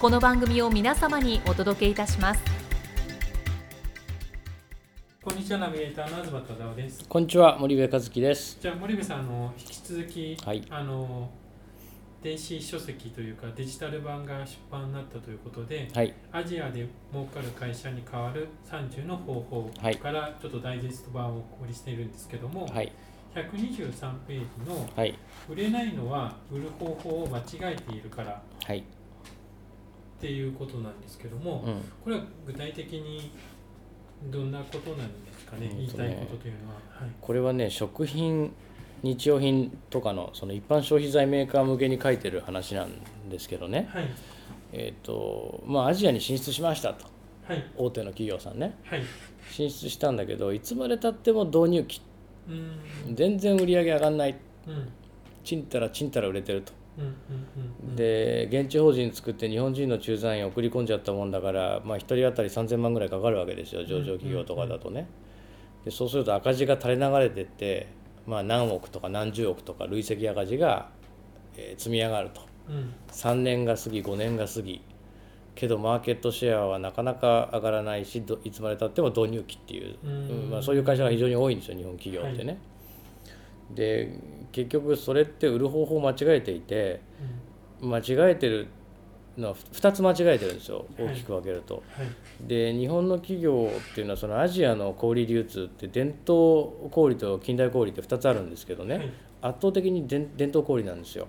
この番組を皆様にお届けいたします。こんにちはナビゲーターの東忠夫です。こんにちは森部和樹です。じゃあ森部さんあの引き続き、はい。あの電子書籍というかデジタル版が出版になったということではい。アジアで儲かる会社に代わる30の方法はい。からちょっとダイジェスト版をお送りしているんですけども、はい。123ページのはい。売れないのは売る方法を間違えているからっはい。ていうことなんですけども、うん。これは具体的にどんなことなんですかね、うん言いたいことというのは。はい。これはね食品日用品とかのその一般消費財メーカー向けに書いてる話なんですけどね。はい。えっ、とまあアジアに進出しましたと。はい。大手の企業さんね。はい。進出したんだけどいつまでたっても導入期全然売り上げ上がんない。うん。ちんたらちんたら売れてると。で現地法人作って日本人の駐在員を送り込んじゃったもんだから、まあ、1人当たり3000万ぐらいかかるわけですよ上場企業とかだとね。でそうすると赤字が垂れ流れてって、まあ、何億とか何十億とか累積赤字が、えー積み上がると。うん。3年が過ぎ5年が過ぎ。けどマーケットシェアはなかなか上がらないしどいつまでたっても導入期っていう、うん。うん。まあ、そういう会社が非常に多いんですよ日本企業ってね。で結局それって売る方法を間違えていて間違えてるのは2つ間違えてるんですよはい。大きく分けると。はい。で日本の企業っていうのはそのアジアの小売流通って伝統小売と近代小売って2つあるんですけどね、はい。圧倒的に伝伝統小売なんですよ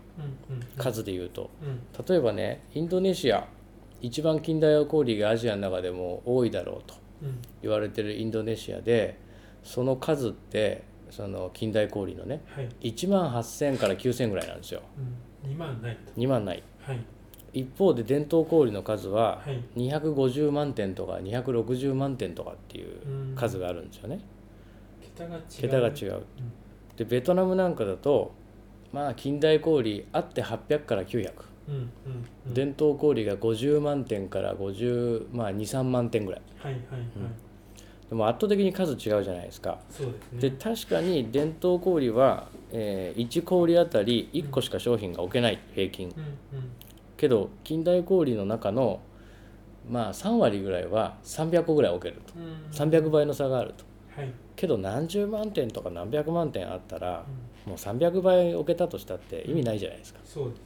うんうん数で言うと。うん。例えばねインドネシア一番近代小売がアジアの中でも多いだろうとうん。言われてるインドネシアでその数ってその近代小売のねはい。1万8000から9000ぐらいなんですよ。うん。2万ないと。2万ない。はい。一方で伝統小売の数ははい。250万点とか260万点とかっていううん。数があるんですよね。桁が違う。桁が違う。でベトナムなんかだとまあ近代小売あって800から900うんうんうん。伝統小売が50万点から50まあ23万点ぐらい。はいはいはいでも圧倒的に数違うじゃないですか。ですね。で確かに伝統小売は、えー1小売あたり1個しか商品が置けない平均。うんうん。けど近代小売の中のまあ3割ぐらいは300個ぐらい置けると。うん。300倍の差があると。はい。けど何十万点とか何百万点あったらもう300倍置けたとしたって意味ないじゃないですか、そうですね。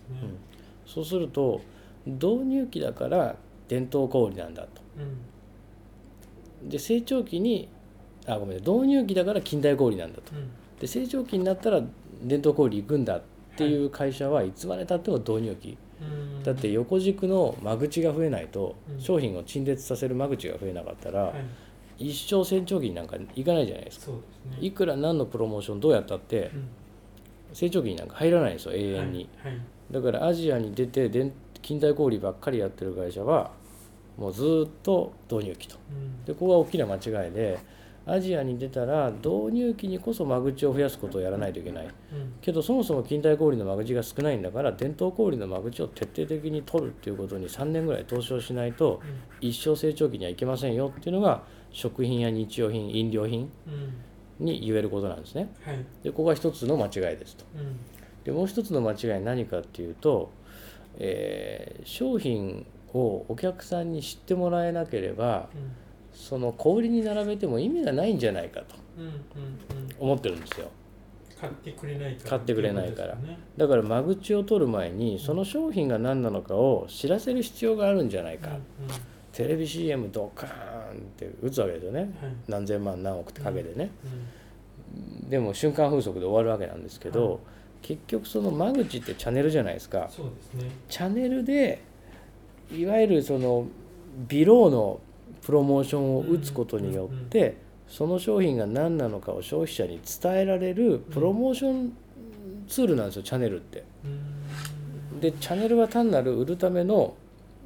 そうすると導入期だから伝統小売なんだと。うんで成長期にあごめん導入期だから近代小売なんだと。うん。で成長期になったら伝統小売行くんだってい。う会社はいつまでたっても導入期。うん。だって横軸の間口が増えないとうん。商品を陳列させる間口が増えなかったらはい。一生成長期になんか行かないじゃないですか。ね。いくら何のプロモーションどうやったってうん。成長期になんか入らないんですよ永遠に。はい。はい。だからアジアに出て伝近代小売ばっかりやってる会社はもうずーっと導入期と。うん。でここが大きな間違いでアジアに出たら導入期にこそ間口を増やすことをやらないといけない。うん。けどそもそも近代小売の間口が少ないんだから伝統小売の間口を徹底的に取るっていうことに3年ぐらい投資をしないと一生成長期にはいけませんよっていうのが食品や日用品飲料品に言えることなんですね。はい。でここが一つの間違いですと。うん。でもう一つの間違いは何かっていうと、えー商品をお客さんに知ってもらえなければうん。その小売りに並べても意味がないんじゃないかとうんうんうん。思ってるんですよ。買ってくれないから。買ってくれないから。だから間口を取る前にその商品が何なのかを知らせる必要があるんじゃないか、テレビ CM ドカーンって打つわけですよね。はい。何千万何億ってかけてね、うん。でも瞬間風速で終わるわけなんですけど、はい。結局その間口ってチャンネルじゃないですか。そうですね。チャンネルでいわゆるそのビローのプロモーションを打つことによって、その商品が何なのかを消費者に伝えられるプロモーションツールなんですよチャンネルって。うん。でチャンネルは単なる売るための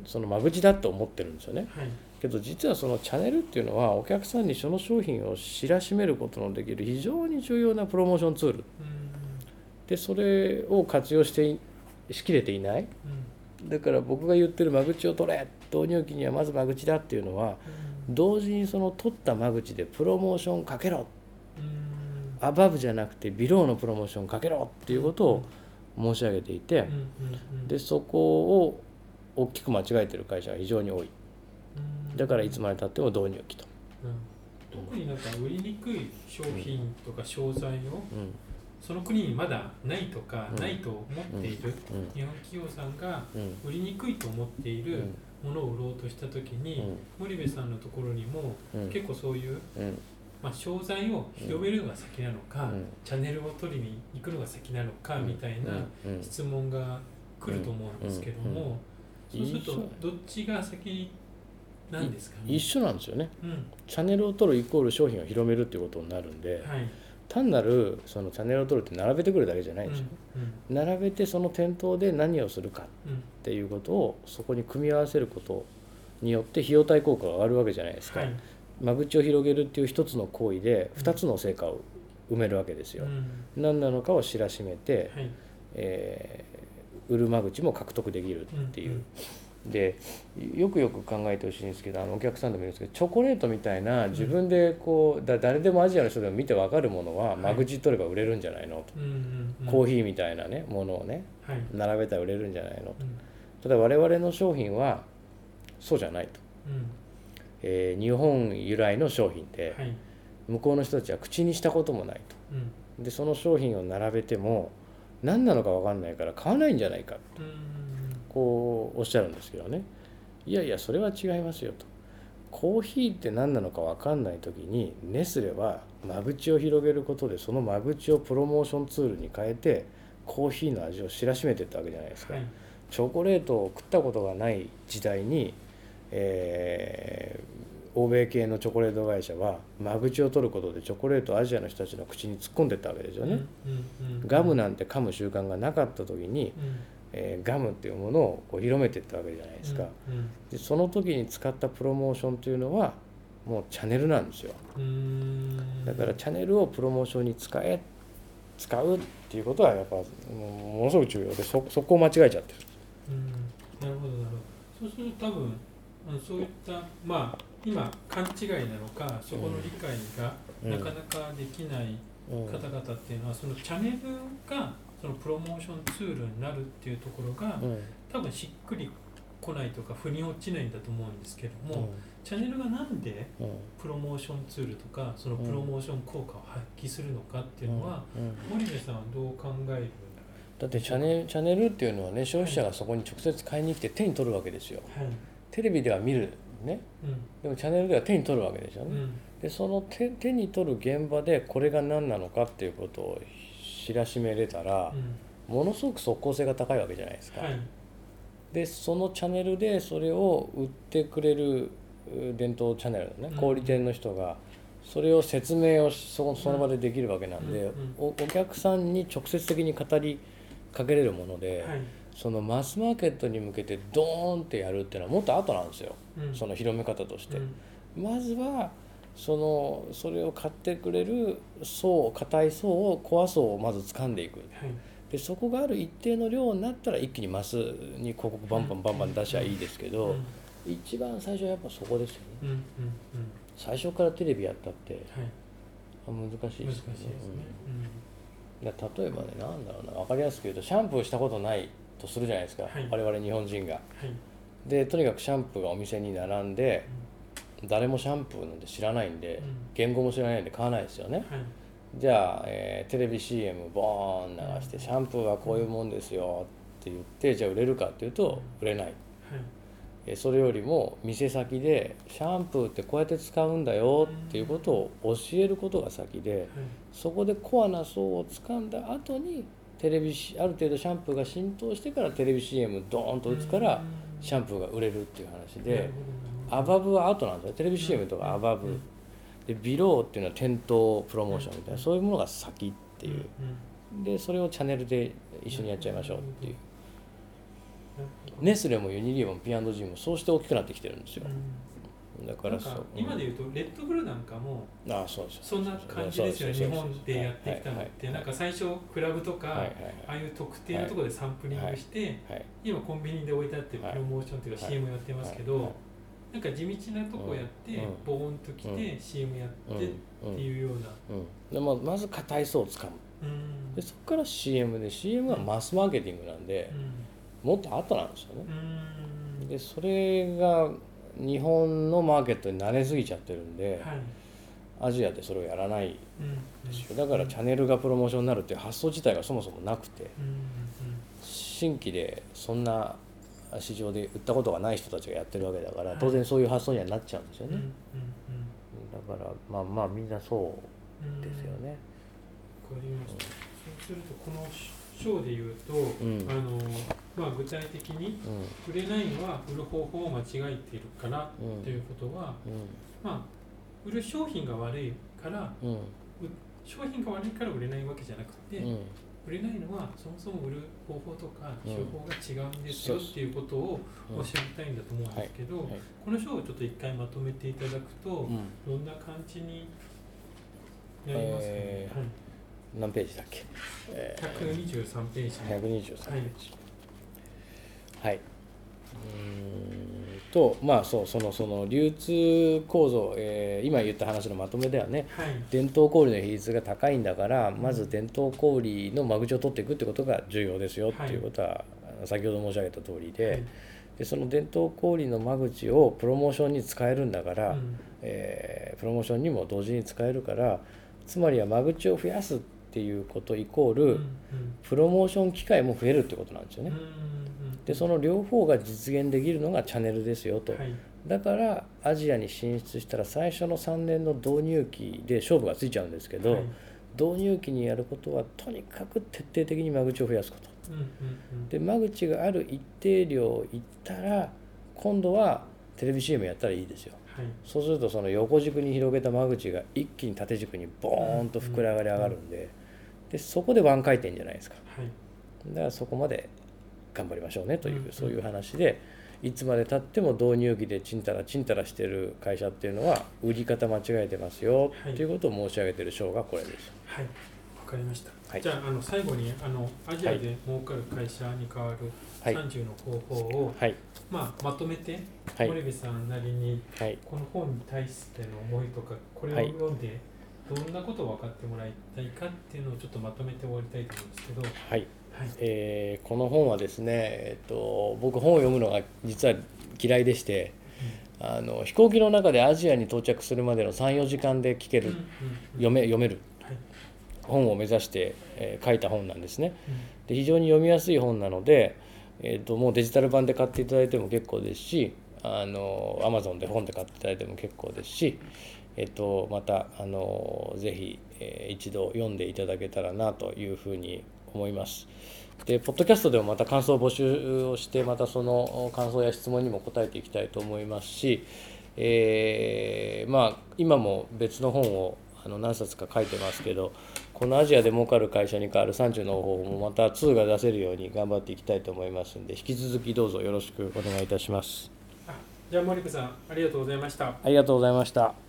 その間口だと思ってるんですよね。はい。けど実はそのチャンネルっていうのはお客さんにその商品を知らしめることのできる非常に重要なプロモーションツール。うん。でそれを活用していしきれていない。うんだから僕が言ってる間口を取れ導入期にはまず間口だっていうのは同時にその取った間口でプロモーションかけろ。うん。アバブじゃなくてビローのプロモーションかけろっていうことを申し上げていてうんうんうんでそこを大きく間違えてる会社が非常に多い。うん。だからいつまでたっても導入期と。うん。特になんか売りにくい商品とか商材をうんその国にまだないとかうん。ないと思っているうん。日本企業さんがうん。売りにくいと思っているものを売ろうとした時に森部さんのところにもうん。結構そういううん。まあ商材を広めるのが先なのかうん。チャンネルを取りに行くのが先なのかみたいな質問が来ると思うんですけどもそうするとどっちが先なんですかね？一緒なんですよね。うん。チャンネルを取るイコール商品を広めるっていうことになるんではい単なるそのチャンネルを取るって並べてくるだけじゃないんですよ、うん並べてその店頭で何をするかうんっていうことをそこに組み合わせることによって費用対効果が上がるわけじゃないですか、はい。間口を広げるっていう一つの行為で二つの成果を埋めるわけですよ、うん。何なのかを知らしめて、はい。えー売る間口も獲得できるっていう、でよくよく考えてほしいんですけどあのお客さんでも言うんですけどチョコレートみたいな自分でこうだ誰でもアジアの人でも見て分かるものは間口取れば売れるんじゃないの？と、コーヒーみたいなねものをねはい。並べたら売れるんじゃないの？とうん。ただ我々の商品はそうじゃないと、うん。えー日本由来の商品ではい。向こうの人たちは口にしたこともないうん。とでその商品を並べても何なのか分かんないから買わないんじゃないかうんこうおっしゃるんですけどね。いやいやそれは違いますよと。コーヒーって何なのか分かんない時にネスレは間口を広げることでその間口をプロモーションツールに変えてコーヒーの味を知らしめていったわけじゃないですか、はい。チョコレートを食ったことがない時代に、えー欧米系のチョコレート会社は間口を取ることでチョコレートをアジアの人たちの口に突っ込んでいったわけですよね、うんうんうん。ガムなんて噛む習慣がなかった時に、うんえーガムっていうものをこう広めていったわけじゃないですか、うんでその時に使ったプロモーションというのはもうチャンネルなんですよ。うん。うんだからチャンネルをプロモーションに使え使うっていうことはやっぱもうものすごく重要でそそこを間違えちゃってる。うん。なるほどなるほど。そうすると多分そういったまあ今勘違いなのかそこの理解がうんなかなかできないうん方々っていうのはそのチャンネルがそのプロモーションツールになるっていうところがうん。多分しっくりこないとか腑に落ちないんだと思うんですけども、チャンネルがなんでうん。うんプロモーションツールとかそのプロモーション効果を発揮するのかっていうのは、うん。森部さんはどう考えるんだってチャンネルチャンネルっていうのはね消費者がそこに直接買いに来て手に取るわけですよ。だはい。テレビでは見るね。うでもチャンネルでは手に取るわけですよね、んうん。でその手手に取る現場でこれが何なのかっていうことを知らしめれたらうん。ものすごく即効性が高いわけじゃないですか、はい。でそのチャンネルでそれを売ってくれるう伝統チャンネルのね。うん。小売店の人がそれを説明をそその場でできるわけなんで、おお客さんに直接的に語りかけれるもので、はい。そのマスマーケットに向けてドーンってやるっていうのはもっと後なんですよ、うんその広め方として。うんまずはそのそれを買ってくれる層硬い層をコア層をまず掴んでいく。はい。でそこがある一定の量になったら一気にマスに広告バンバンバンバン出しゃいいですけど、うん。一番最初はやっぱそこですよね。うんうんうん。最初からテレビやったってはい。あ難しいですね。ですよね、例えばねなんだろうな。分かりやすく言うとシャンプーしたことないとするじゃないですか、はい。我々日本人が。でとにかくシャンプーがお店に並んで誰もシャンプーなんて知らないんで、うん。言語も知らないんで買わないですよね。はい。じゃあ、えーテレビ CM ボーン流して、シャンプーはこういうもんですよって言ってじゃあ売れるかっていうと売れない。はい。えそれよりも店先でシャンプーってこうやって使うんだよっていうことを教えることが先ではい。そこでコアな層を掴んだ後にテレビしある程度シャンプーが浸透してからテレビ CM ドーンと打つからシャンプーが売れるっていう話でアバブは後なんですよ。テレビ CM とかアバブ。うん。でビローっていうのは店頭プロモーションみたいな。そういうものが先っていう。うん。でそれをチャンネルで一緒にやっちゃいましょうっていう。ネスレもユニリーも P&G もそうして大きくなってきてるんですよ。うん。だからそう。今で言うとレッドブルなんかもああそうです。そんな感じですよね。日本でやってきたのって。はい。なんか最初クラブとかああいう特定のところでサンプリングしてはい。今コンビニで置いてあってプはい。ロモーションっていうかはい。CM やってますけはい。どなんか地道なとこやってうん。ボーンと来て CM やってっうんていうような。うん。でもまず硬い層をつかむ。うん。でそこから CM で CM はマスマーケティングなんでもっと後なんですよね。うん。でそれが日本のマーケットに慣れすぎちゃってるんではい。アジアでそれをやらないうんですよ。だからチャンネルがプロモーションになるっていう発想自体がそもそもなくて新規でそんな市場で売ったことがない人たちがやってるわけだからはい。当然そういう発想にはなっちゃうんですようんうんねだからまあまあみんなそううんですよね。わかりました。そうするとこの章で言うと、ん。あのまあ具体的にう売れないのは売る方法を間違えているからんうんということは、うまあ売る商品が悪いからん。うん商品が悪いから売れないわけじゃなくて、うん売れないのはそもそも売る方法とかうん。手法が違うんですよそうっていうことをうん。教えたいんだと思うんですけど、はい。この章をちょっと一回まとめていただくと、うん。どんな感じになりますかね？えーはい。何ページだっけ、え123ページ。ー、123ページ。はい。はい、うーんとまあそうそのその流通構造、えー今言った話のまとめではね。はい。伝統小売の比率が高いんだからまず伝統小売の間口を取っていくってことが重要ですよっていうことは、あの先ほど申し上げた通りで,、はい。でその伝統小売の間口をプロモーションに使えるんだから、うん。えープロモーションにも同時に使えるからつまりは間口を増やすっていうことイコール、うんうん。プロモーション機会も増えるってことなんですよね。うんでその両方が実現できるのがチャンネルですよと、はい。だからアジアに進出したら最初の3年の導入期で勝負がついちゃうんですけど、はい。導入期にやることはとにかく徹底的に間口を増やすこと。うんうんうん。で間口がある一定量いったら今度はテレビ CM やったらいいですよ。はい。そうするとその横軸に広げた間口が一気に縦軸にボーンと膨れ上がり上がるんででそこでワン回転じゃないですか。はい。だからそこまで頑張りましょうねという、うんそういう話でいつまでたっても導入期でちんたらちんたらしてる会社っていうのは売り方間違えてますよ、はい。ということを申し上げてる章がこれです。はい。わかりました、はい。じゃああの最後にあのアジアで儲かる会社に代わるはい。30の方法を、はい。まあ、まとめて、はい。森部さんなりにはい。この本に対しての思いとかこれをはい。読んでどんなことを分かってもらいたいかっていうのをちょっとまとめて終わりたいと思うんですけど、はい。はい。えーこの本はですね、えっと、僕本を読むのが実は嫌いでしてあの飛行機の中でアジアに到着するまでの34時間で聞ける、うんうんうん。読め読めるはい。本を目指して、えー書いた本なんですね。うん。で非常に読みやすい本なので、えー、ともうデジタル版で買っていただいても結構ですしあの Amazon で本で買っていただいても結構ですし、えー、とまたあのぜひ、えー一度読んでいただけたらなというふうに思います。でポッドキャストでもまた感想を募集をしてまたその感想や質問にも答えていきたいと思いますし、えーまあ今も別の本をあの何冊か書いてますけどこのアジアで儲かる会社に代わる30の方法もまた2が出せるように頑張っていきたいと思いますので引き続きどうぞよろしくお願いいたします。あじゃあ森部さんありがとうございました。ありがとうございました